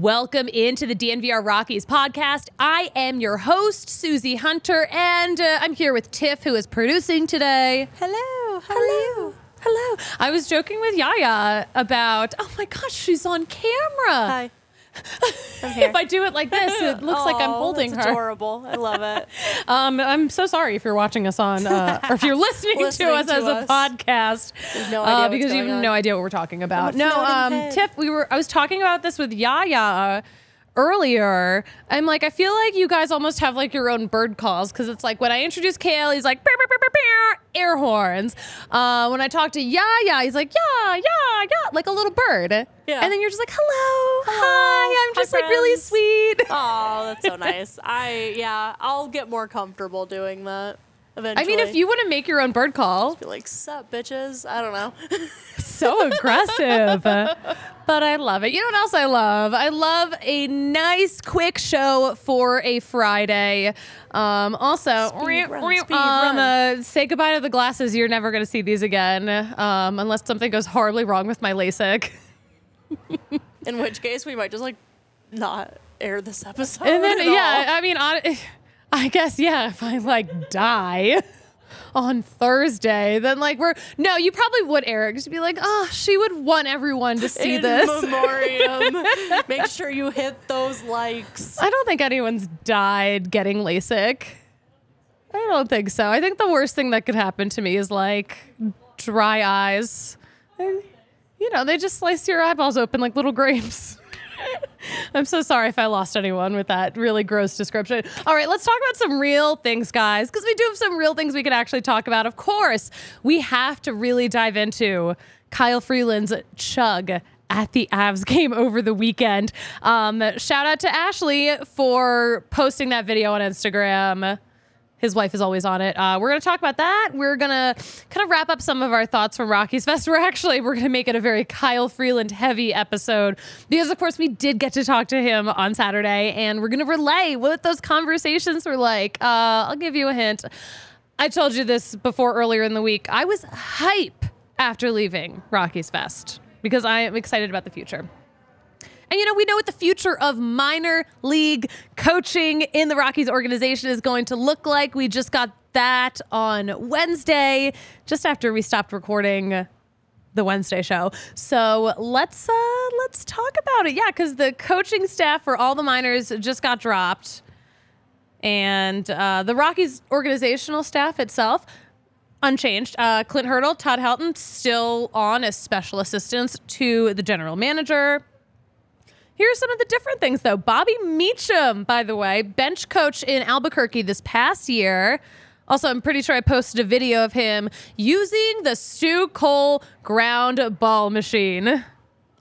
Welcome into the DNVR Rockies podcast. I am your host, Suzie Hunter, and uh, I'm here with Tiff, who is producing today. Hello. How Hello. Hello. I was joking with Yaya about, oh my gosh, she's on camera. Hi. If I do it like this, it looks like I'm holding that's her. Adorable. I love it. Um, I'm so sorry if you're watching us on, uh, or if you're listening, Listening to us to as us. a podcast, no uh, idea because you have on. no idea what we're talking about. No, um. Tiff, we were. I was talking about this with Yaya earlier. I'm like, I feel like you guys almost have like your own bird calls because it's like when I introduce Kale, he's like, "Beep, beep, beep, beep, beep," air horns. Uh, when I talk to Yaya, he's like, yeah, yeah, yeah, like a little bird. Yeah. And then you're just like, hello, Hello. hi, Hi, just like really sweet. Oh, that's so nice. I yeah, I'll get more comfortable doing that Eventually. I mean, if you want to make your own bird call, be like, sup, bitches. I don't know. so aggressive. but I love it. You know what else I love? I love a nice quick show for a Friday. Um, also, Speed run, um, uh, say goodbye to the glasses. You're never going to see these again um, unless something goes horribly wrong with my LASIK. In which case, we might just like not air this episode. And then, yeah, all. I mean, on, I guess, yeah, if I like die on Thursday, then like we're, no, you probably would, Eric, just be like, oh, she would want everyone to see In this. memoriam. Make sure you hit those likes. I don't think anyone's died getting LASIK. I don't think so. I think the worst thing that could happen to me is like dry eyes. And, You know, they just slice your eyeballs open like little grapes. I'm so sorry if I lost anyone with that really gross description. All right, let's talk about some real things, guys, because we do have some real things we can actually talk about. Of course, we have to really dive into Kyle Freeland's chug at the Avs game over the weekend. Um, shout out to Ashley for posting that video on Instagram. His wife is always on it. Uh, we're going to talk about that. We're going to kind of wrap up some of our thoughts from Rockies Fest. We're actually we're going to make it a very Kyle Freeland heavy episode because, of course, we did get to talk to him on Saturday, and we're going to relay what those conversations were like. Uh, I'll give you a hint. I told you this before earlier in the week. I was hype after leaving Rockies Fest because I am excited about the future. And you know, we know what the future of minor league coaching in the Rockies organization is going to look like. We just got that on Wednesday, just after we stopped recording the Wednesday show. So let's uh let's talk about it. Yeah, because the coaching staff for all the minors just got dropped. And uh, the Rockies organizational staff itself unchanged. Uh, Clint Hurdle, Todd Helton still on as special assistants to the general manager. Here are some of the different things, though. Bobby Meacham, by the way, bench coach in Albuquerque this past year. Also, I'm pretty sure I posted a video of him using the Stu Cole ground ball machine.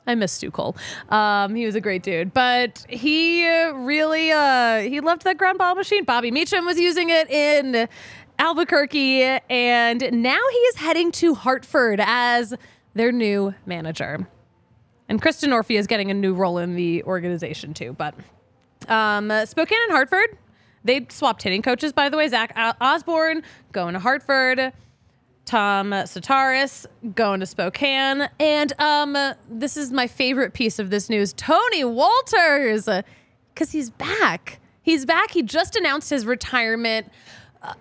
I miss Stu Cole. Um, he was a great dude, but he really uh, he loved that ground ball machine. Bobby Meacham was using it in Albuquerque, and now he is heading to Hartford as their new manager. And Kristen Orphy is getting a new role in the organization too. But um, Spokane and Hartford, they swapped hitting coaches, by the way. Zach Osborne going to Hartford. Tom Sataris going to Spokane. And um, this is my favorite piece of this news Tony Wolters, because he's back. He's back. He just announced his retirement uh,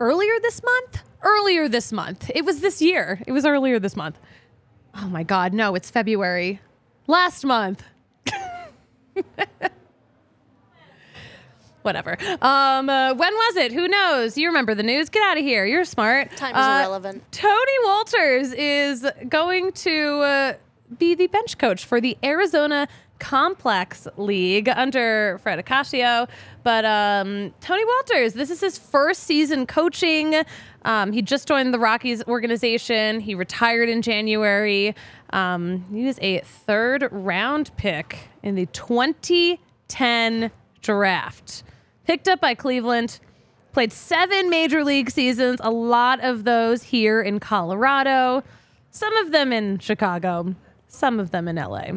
earlier this month. Earlier this month. It was this year. It was earlier this month. Oh my God, no, it's February. Last month. Whatever. Um, uh, when was it? Who knows? You remember the news? Get out of here. You're smart. Time is Uh, irrelevant. Tony Wolters is going to uh, be the bench coach for the Arizona Complex League under Fred Ocasio. But um, Tony Wolters, this is his first season coaching. Um, he just joined the Rockies organization. He retired in January. Um, he was a third round pick in the 2010 draft. Picked up by Cleveland. Played seven major league seasons, a lot of those here in Colorado, some of them in Chicago, some of them in LA.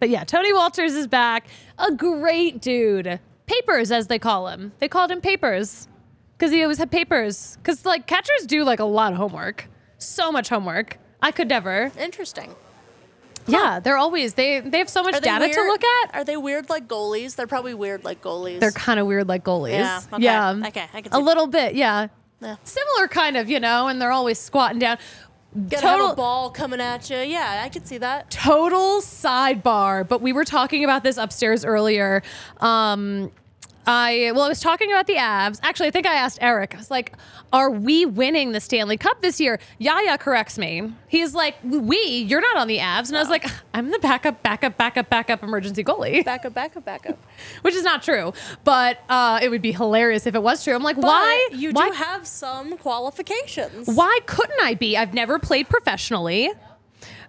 But yeah, Tony Wolters is back. A great dude. Papers, as they call him. They called him Papers because he always had papers. Because like catchers do like a lot of homework, so much homework. I could never. Interesting. Yeah, they're always they they have so much data to look at. Are they weird like goalies? They're probably weird like goalies. They're kind of weird like goalies. Yeah, okay. Yeah. Okay, I can A little bit, yeah. Yeah. Similar kind of, you know, and they're always squatting down. Gotta have a ball coming at you. Yeah, I could see that. total sidebar, but we were talking about this upstairs earlier. Um, I well, I was talking about the Avs. Actually, I think I asked Eric. I was like, "Are we winning the Stanley Cup this year?" Yaya corrects me. He's like, "We? You're not on the Avs." And I was like, "I'm the backup, backup, backup, backup emergency goalie," Backup, backup, backup. which is not true. But uh, it would be hilarious if it was true. I'm like, But why? You why, do have some qualifications. why couldn't I be? I've never played professionally.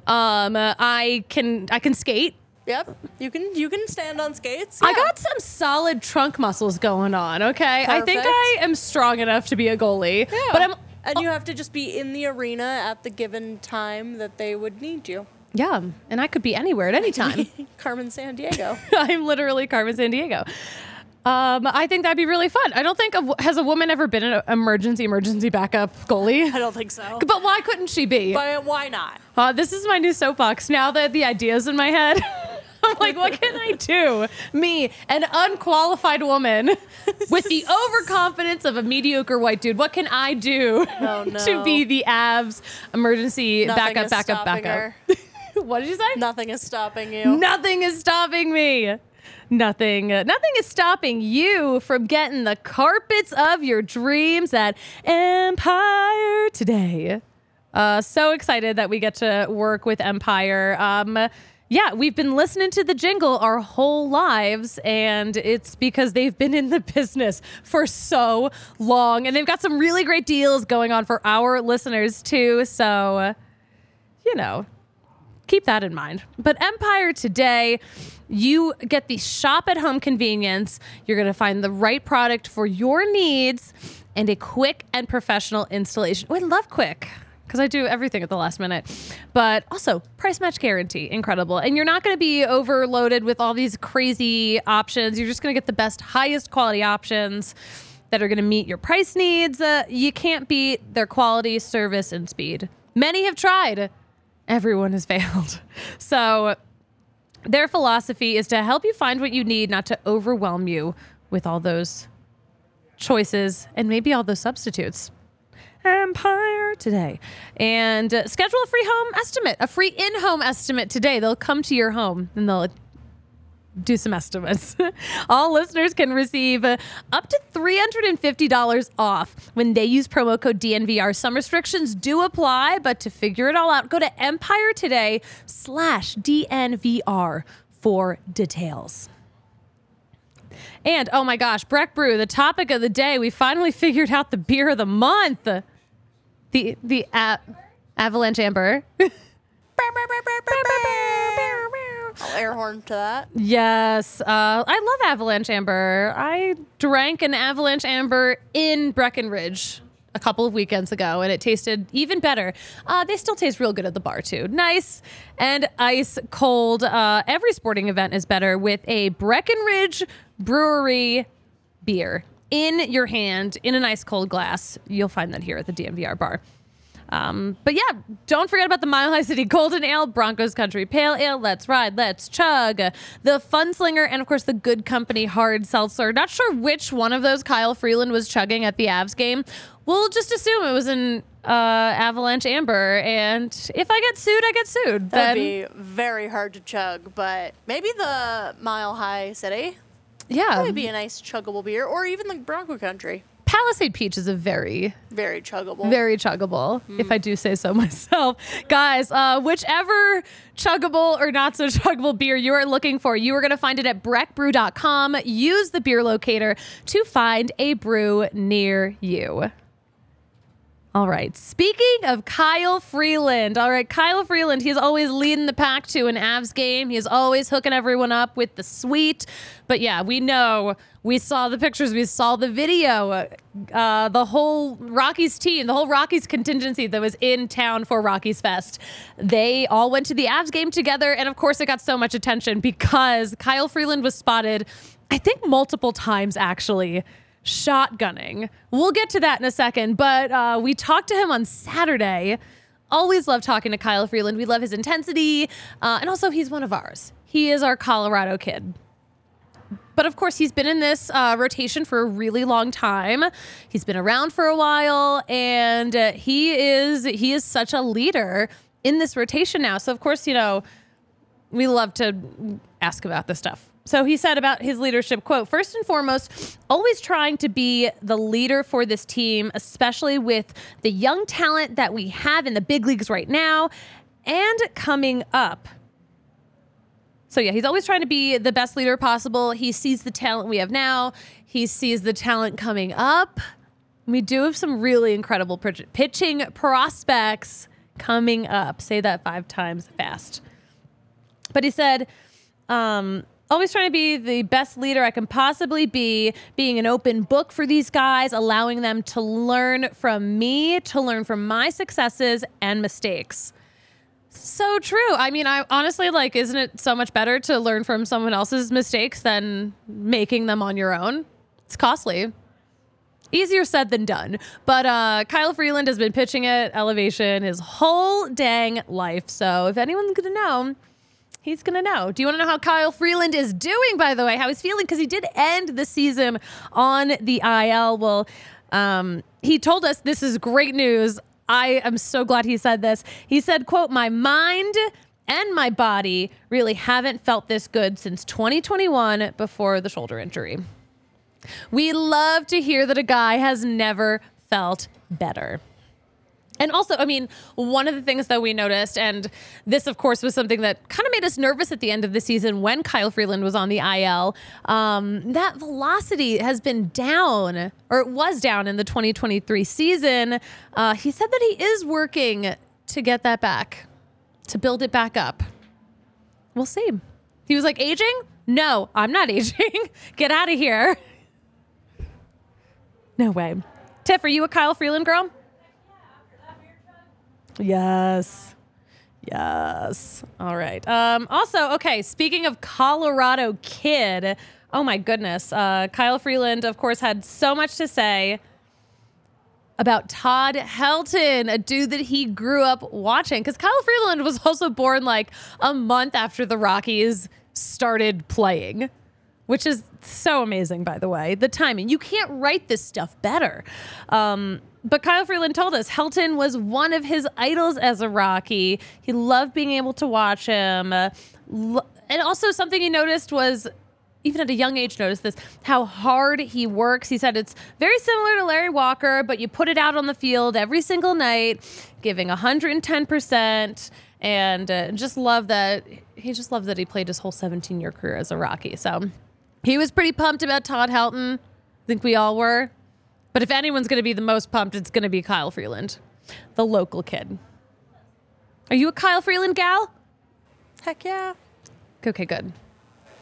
Um, I can I can skate. Yep. You can you can stand on skates. I Yeah. got some solid trunk muscles going on, okay? I think Perfect. I am strong enough to be a goalie. Yeah. But I'm and you have to just be in the arena at the given time that they would need you. yeah, and I could be anywhere at any time. Carmen Sandiego. I'm literally Carmen Sandiego. Um, I think that'd be really fun. I don't think a, has a woman ever been an emergency emergency backup goalie. I don't think so. But why couldn't she be? But why not? Uh, this is my new soapbox. Now that the idea's in my head, I'm like, what can I do? Me, an unqualified woman with the overconfidence of a mediocre white dude, what can I do Oh, no. to be the Avs emergency Nothing backup, is backup, stopping backup? her. what did you say? Nothing is stopping you. Nothing is stopping me. Nothing, uh, nothing is stopping you from getting the carpets of your dreams at Empire today. Uh, so excited that we get to work with Empire. Um, yeah, we've been listening to the jingle our whole lives, and it's because they've been in the business for so long, and they've got some really great deals going on for our listeners too. So, you know, keep that in mind. But Empire today, you get the shop at home convenience. You're going to find the right product for your needs and a quick and professional installation. Oh, I love quick because I do everything at the last minute. But also, price match guarantee, incredible. And you're not going to be overloaded with all these crazy options. You're just going to get the best, highest quality options that are going to meet your price needs. Uh, you can't beat their quality, service, and speed. Many have tried everyone has failed. So their philosophy is to help you find what you need, not to overwhelm you with all those choices and maybe all those substitutes. Empire today. And uh, schedule a free home estimate, a free in home estimate today. They'll come to your home and they'll do some estimates. All listeners can receive uh, up to $350 off when they use promo code DNVR. Some restrictions do apply, but to figure it all out, go to Empire today slash DNVR for details. And oh my gosh, Breck Brew, the topic of the day, we finally figured out the beer of the month. The the a- Avalanche Amber. I'll air horn to that. Yes, uh, I love Avalanche Amber. I drank an Avalanche Amber in Breckenridge a couple of weekends ago, and it tasted even better. Uh, they still taste real good at the bar too. Nice and ice cold. Uh, every sporting event is better with a Breckenridge Brewery beer in your hand in an ice cold glass. You'll find that here at the DNVR bar. Um, but yeah, don't forget about the Mile High City Golden Ale, Broncos Country Pale Ale, Let's Ride, Let's Chug, the Fun Slinger, and of course the Good Company Hard Seltzer. Not sure which one of those Kyle Freeland was chugging at the Avs game. We'll just assume it was an uh, Avalanche Amber, and if I get sued, I get sued. That'd Then be very hard to chug, but maybe the Mile High City yeah, would be a nice chuggable beer, or even the Bronco Country. Palisade Peach is a very Very chuggable. very chuggable, if I do say so myself. Guys, uh, whichever chuggable or not so chuggable beer you are looking for, you are going to find it at breckbrew.com. Use the beer locator to find a brew near you. All right. Speaking of Kyle Freeland, all right, Kyle Freeland, he's always leading the pack to an Avs game. He's always hooking everyone up with the sweet. But yeah, we know, we saw the pictures, we saw the video. Uh, the whole Rockies team, the whole Rockies contingency that was in town for Rockies Fest, they all went to the Avs game together. And of course, it got so much attention because Kyle Freeland was spotted, I think, multiple times actually shotgunning. We'll get to that in a second, but uh, we talked to him on Saturday always love talking to Kyle Freeland. We love his intensity, uh, and also he's one of ours. He is our Colorado kid. But of course, he's been in this uh, rotation for a really long time. He's been around for a while, and uh, he is he is such a leader in this rotation now. So of course, you know, we love to ask about this stuff. So he said about his leadership quote, first and foremost, always trying to be the leader for this team, especially with the young talent that we have in the big leagues right now and coming up. So yeah, he's always trying to be the best leader possible. He sees the talent we have now. He sees the talent coming up. We do have some really incredible pitch- pitching prospects coming up. Say that five times fast. But he said, um, always trying to be the best leader I can possibly be, being an open book for these guys, allowing them to learn from me, to learn from my successes and mistakes. So true. I mean, I honestly like, isn't it so much better to learn from someone else's mistakes than making them on your own? It's costly. Easier said than done. But uh, Kyle Freeland has been pitching at elevation his whole dang life. So if anyone's going to know, he's going to know. Do you want to know how Kyle Freeland is doing, by the way? How he's feeling? Because he did end the season on the IL. Well, um, he told us this is great news. I am so glad he said this. He said, quote, my mind and my body really haven't felt this good since 2021 before the shoulder injury. We love to hear that a guy has never felt better. And also, I mean, one of the things that we noticed, and this, of course, was something that kind of made us nervous at the end of the season when Kyle Freeland was on the IL, um, that velocity has been down, or it was down in the 2023 season. Uh, he said that he is working to get that back, to build it back up. We'll see. He was like, aging? No, I'm not aging. get out of here. No way. Tiff, are you a Kyle Freeland girl? Yes. Yes. All right. Um, also, okay, speaking of Colorado Kid, oh my goodness. Uh, Kyle Freeland, of course, had so much to say about Todd Helton, a dude that he grew up watching. Because Kyle Freeland was also born like a month after the Rockies started playing, which is so amazing, by the way. The timing. You can't write this stuff better. Um, but Kyle Freeland told us Helton was one of his idols as a Rocky. He loved being able to watch him. And also, something he noticed was even at a young age noticed this how hard he works he said it's very similar to larry walker but you put it out on the field every single night giving 110% and uh, just love that he just loved that he played his whole 17 year career as a rocky so he was pretty pumped about todd helton i think we all were but if anyone's going to be the most pumped it's going to be kyle freeland the local kid are you a kyle freeland gal Heck yeah. okay good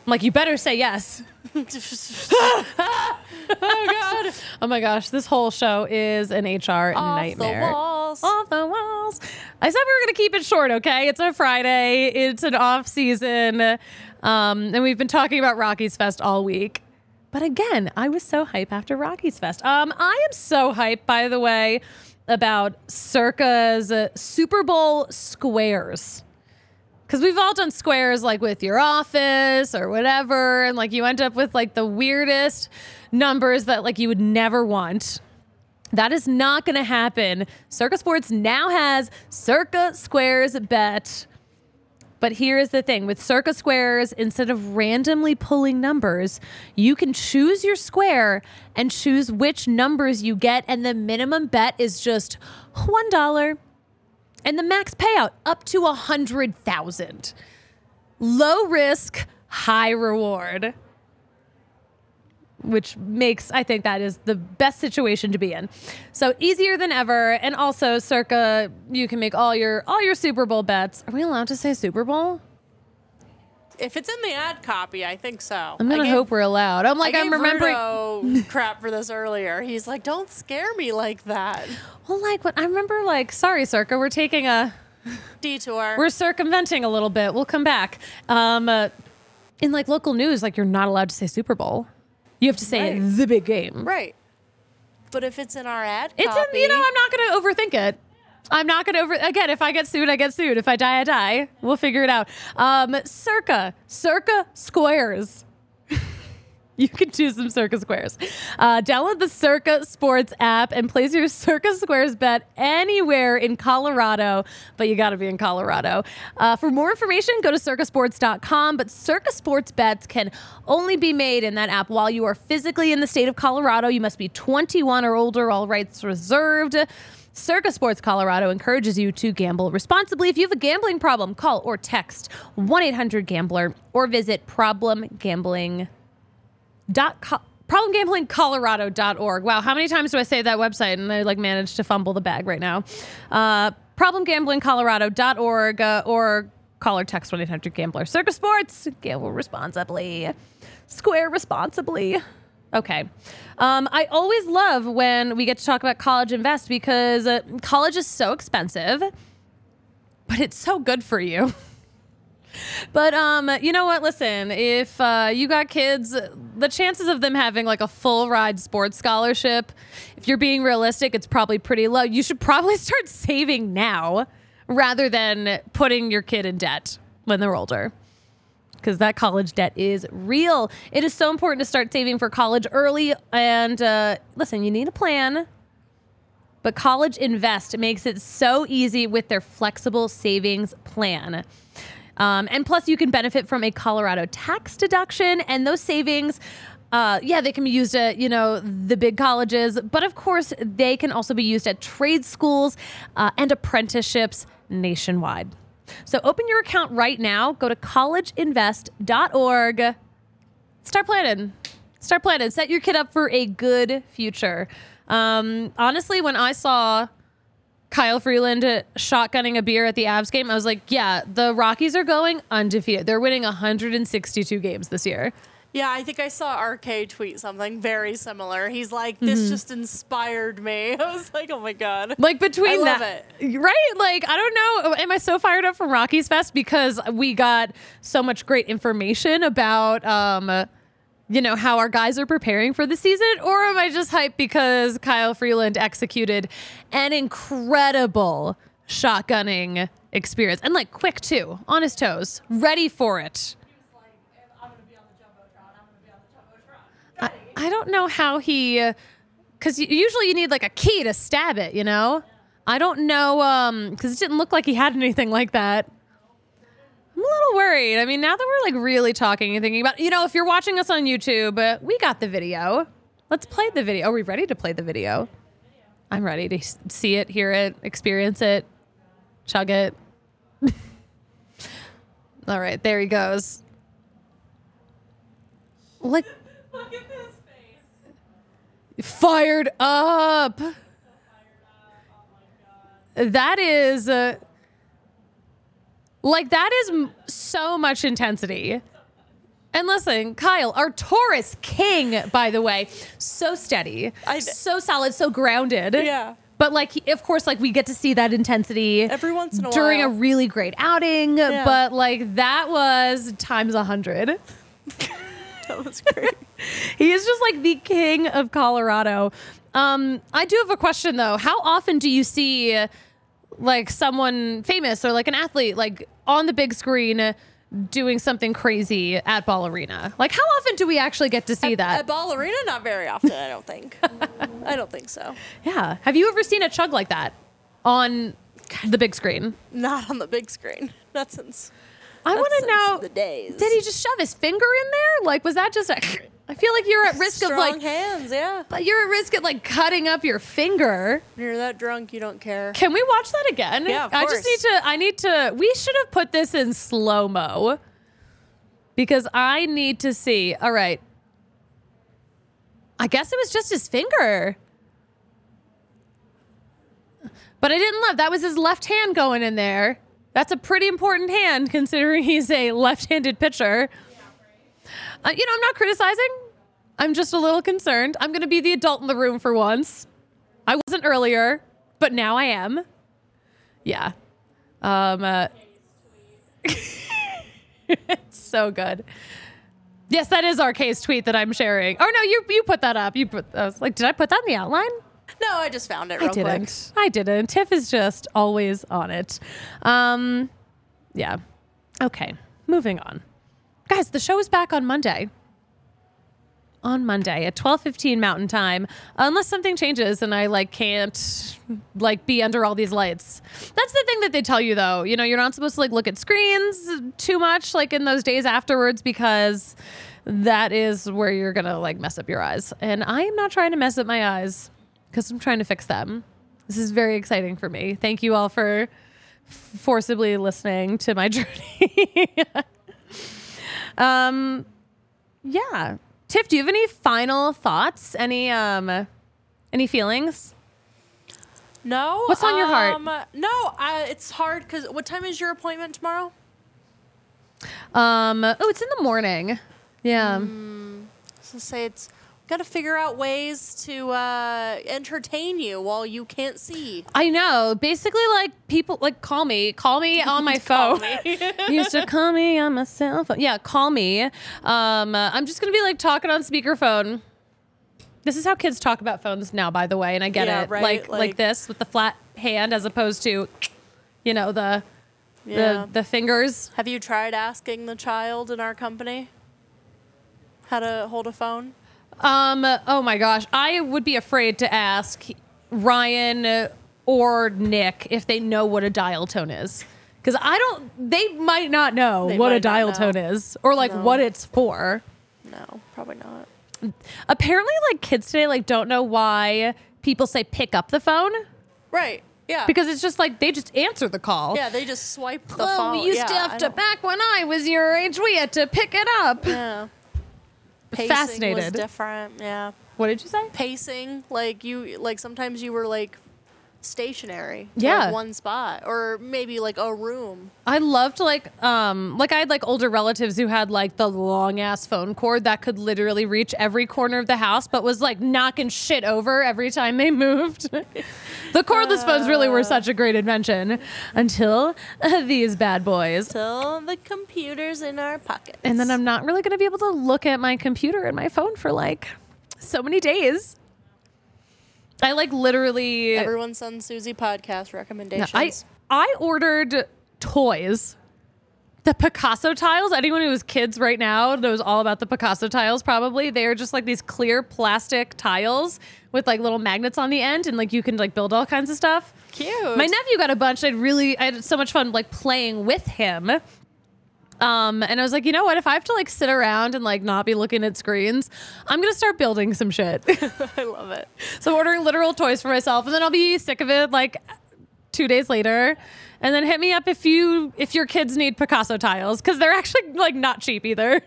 I'm like, you better say yes. oh god. Oh my gosh, this whole show is an HR Off nightmare. the walls. Off the walls. I said we were gonna keep it short, okay? It's a Friday. It's an off season, um, and we've been talking about Rockies Fest all week. But again, I was so hype after Rockies Fest. Um, I am so hyped, by the way, about Circa's uh, Super Bowl squares. Because we've all done squares like with your office or whatever and like you end up with like the weirdest numbers that like you would never want. That is not going to happen. Circa sports now has circa squares bet but here is the thing with circa squares instead of randomly pulling numbers you can choose your square and choose which numbers you get and the minimum bet is just one dollar and the max payout up to a hundred thousand. Low risk, high reward. Which makes I think that is the best situation to be in. So easier than ever, and also circa you can make all your all your Super Bowl bets. Are we allowed to say Super Bowl? If it's in the ad copy, I think so. I'm gonna gave- hope we're allowed. I'm like I I'm remembering. Rudo crap for this earlier. He's like, "Don't scare me like that." Well, like what I remember, like sorry, circa, we're taking a Detour. we're circumventing a little bit. We'll come back. Um, uh, in like local news, like you're not allowed to say Super Bowl. You have to say Right. the big game. right. But if it's in our ad It's copy, in, you know, I'm not going to overthink it. I'm not gonna over again. If I get sued, I get sued. If I die, I die. We'll figure it out. Um, circa, circa squares. you can do some Circa Squares. Uh, download the Circa Sports app and place your Circa Squares bet anywhere in Colorado, but you got to be in Colorado. Uh, for more information, go to circasports.com. But Circa Sports bets can only be made in that app while you are physically in the state of Colorado. You must be 21 or older, all rights reserved. Circa Sports Colorado encourages you to gamble responsibly. If you have a gambling problem, call or text 1 800 Gambler or visit problemgambling.com dot co- problemgamblingcolorado.org. Wow, how many times do I say that website and I like managed to fumble the bag right now? Uh, problemgamblingcolorado.org uh, or call or text 1-800-GAMBLER. Circa Sports, gamble responsibly. Square responsibly. Okay. Um, I always love when we get to talk about college invest because uh, college is so expensive, but it's so good for you. But um, you know what? Listen, if uh, you got kids, the chances of them having like a full ride sports scholarship, if you're being realistic, it's probably pretty low. You should probably start saving now rather than putting your kid in debt when they're older. Because that college debt is real. It is so important to start saving for college early. And uh, listen, you need a plan. But College Invest makes it so easy with their flexible savings plan. Um, and plus, you can benefit from a Colorado tax deduction, and those savings. Uh, yeah, they can be used at you know the big colleges, but of course they can also be used at trade schools uh, and apprenticeships nationwide. So open your account right now. Go to collegeinvest.org. Start planning. Start planning. Set your kid up for a good future. Um, honestly, when I saw Kyle Freeland shotgunning a beer at the Avs game, I was like, yeah, the Rockies are going undefeated. They're winning 162 games this year. Yeah, I think I saw RK tweet something very similar. He's like, "This Mm-hmm. just inspired me." I was like, "Oh my god!" Like between I love that, right? Like I don't know. Am I so fired up from Rockies Fest because we got so much great information about, um, you know, how our guys are preparing for the season, or am I just hyped because Kyle Freeland executed an incredible shotgunning experience and like quick too, on his toes, ready for it. I, don't know how he, because usually you need like a key to stab it, you know? I don't know, um, because it didn't look like he had anything like that. I'm a little worried. I mean, now that we're like really talking and thinking about, you know, if you're watching us on YouTube, uh, we got the video. Let's play the video. Are we ready to play the video? I'm ready to see it, hear it, experience it, chug it. All right, there he goes. Like, fired up. That is uh, like that is m- so much intensity. And listen, Kyle, our Taurus king, by the way, so steady, I- so solid, so grounded. Yeah. But like, he- of course, like we get to see that intensity Every once in a during a really great outing. Yeah. But like that was times a hundred. That was great. He is just like the king of Colorado. Um, I do have a question though. How often do you see like someone famous or like an athlete like on the big screen uh, doing something crazy at Ball Arena? Like how often do we actually get to see that? At Ball Arena, not very often. I don't think. I don't think so. yeah. Have you ever seen a chug like that on the big screen? Not on the big screen. Not since. I want to know. the days. Did he just shove his finger in there? Like was that just a I feel like you're at risk Strong of like hands, yeah. but you're at risk of like cutting up your finger. When you're that drunk, you don't care. Can we watch that again? Yeah, of I just need to. I need to. We should have put this in slow mo because I need to see. All right. I guess it was just his finger. But I didn't love that was his left hand going in there. That's a pretty important hand considering he's a left-handed pitcher. Uh, you know, I'm not criticizing. I'm just a little concerned. I'm going to be the adult in the room for once. I wasn't earlier, but now I am. Yeah. Um, uh, it's so good. Yes, that is RK's tweet that I'm sharing. Oh no, you you put that up. You put. I was like, did I put that in the outline? No, I just found it I real quick. didn't. I didn't. Tiff is just always on it. Um, yeah. Okay. Moving on. Guys, the show is back on Monday. On Monday at 12:15 Mountain Time, unless something changes and I like can't like be under all these lights. That's the thing that they tell you though. You know, you're not supposed to like look at screens too much like in those days afterwards because that is where you're going to like mess up your eyes. And I am not trying to mess up my eyes because I'm trying to fix them. This is very exciting for me. Thank you all for forcibly listening to my journey. Um, yeah. Tiff, do you have any final thoughts? Any um, any feelings? No. What's on your heart? um, No, I, it's hard because what time is your appointment tomorrow? Um, oh, it's in the morning. Yeah. Mm, So say it's got to figure out ways to uh, entertain you while you can't see. I know. Basically, like people like call me, call me on my phone. used to call me on my cell phone. Yeah, call me. Um, uh, I'm just gonna be like talking on speakerphone. This is how kids talk about phones now, by the way, and I get Yeah, it. right, Like, like like- this with the flat hand as opposed to, you know, the Yeah. the the fingers. Have you tried asking the child in our company how to hold a phone? Um. Oh my gosh, I would be afraid to ask Ryan or Nick if they know what a dial tone is, because I don't. They might not know They what a might not dial know. tone is, or like No. what it's for. No, probably not. Apparently, like kids today, like don't know why people say pick up the phone Right. Yeah. because it's just like they just answer the call. yeah, they just swipe the Well, phone. we used yeah, to I have to don't- back when I was your age. We had to pick it up. Yeah. Pacing Fascinated. Was different. Yeah. What did you say? Pacing, like you, like sometimes you were like stationary. Yeah. Like one spot, or maybe like a room. I loved like um like I had like older relatives who had like the long ass phone cord that could literally reach every corner of the house but was like knocking shit over every time they moved. the cordless phones really were such a great invention until uh, these bad boys. Till the computers in our pockets. And then I'm not really going to be able to look at my computer and my phone for like so many days. I like literally Everyone sends Suzie podcast recommendations. I I ordered toys. The Picasso tiles. Anyone who has kids right now knows all about the Picasso tiles. Probably they are just like these clear plastic tiles with like little magnets on the end, and like you can like build all kinds of stuff. Cute. My nephew got a bunch. I really I had so much fun like playing with him. Um, and I was like, you know what? If I have to like sit around and like not be looking at screens, I'm gonna start building some shit. I love it. So I'm ordering literal toys for myself, and then I'll be sick of it like two days later. And then hit me up if you if your kids need Picasso tiles because they're actually like not cheap either.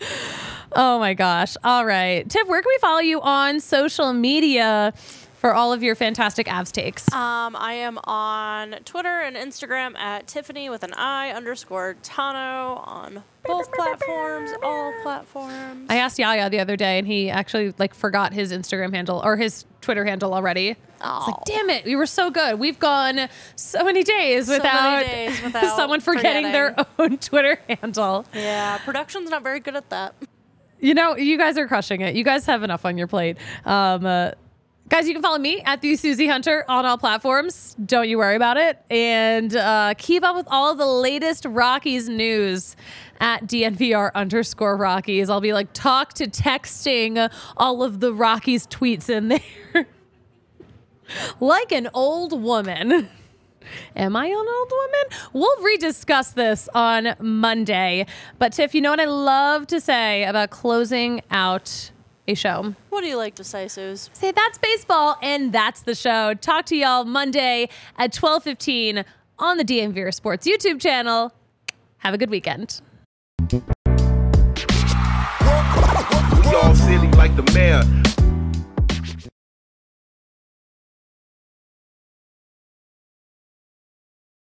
oh my gosh! All right, Tiff, where can we follow you on social media for all of your fantastic Avs takes? Um, I am on Twitter and Instagram at Tiffany with an I underscore Tano on both platforms, all platforms. I asked Yaya the other day, and he actually like forgot his Instagram handle or his Twitter handle already. Was like, "Damn it, we were so good. We've gone so many days many without, days without someone forgetting their own Twitter handle." yeah, production's not very good at that. You know, you guys are crushing it. You guys have enough on your plate. Um, uh, guys, you can follow me at the Suzie Hunter on all platforms. Don't you worry about it. And uh, keep up with all the latest Rockies news at DNVR underscore Rockies. I'll be like talk to texting all of the Rockies tweets in there. like an old woman. Am I an old woman? We'll rediscuss this on Monday. But Tiff, you know what I love to say about closing out a show? What do you like to say, Suze? Say that's baseball and that's the show. Talk to y'all Monday at 12:15 on the DNVR Sports YouTube channel. Have a good weekend. Y'all silly like the mayor.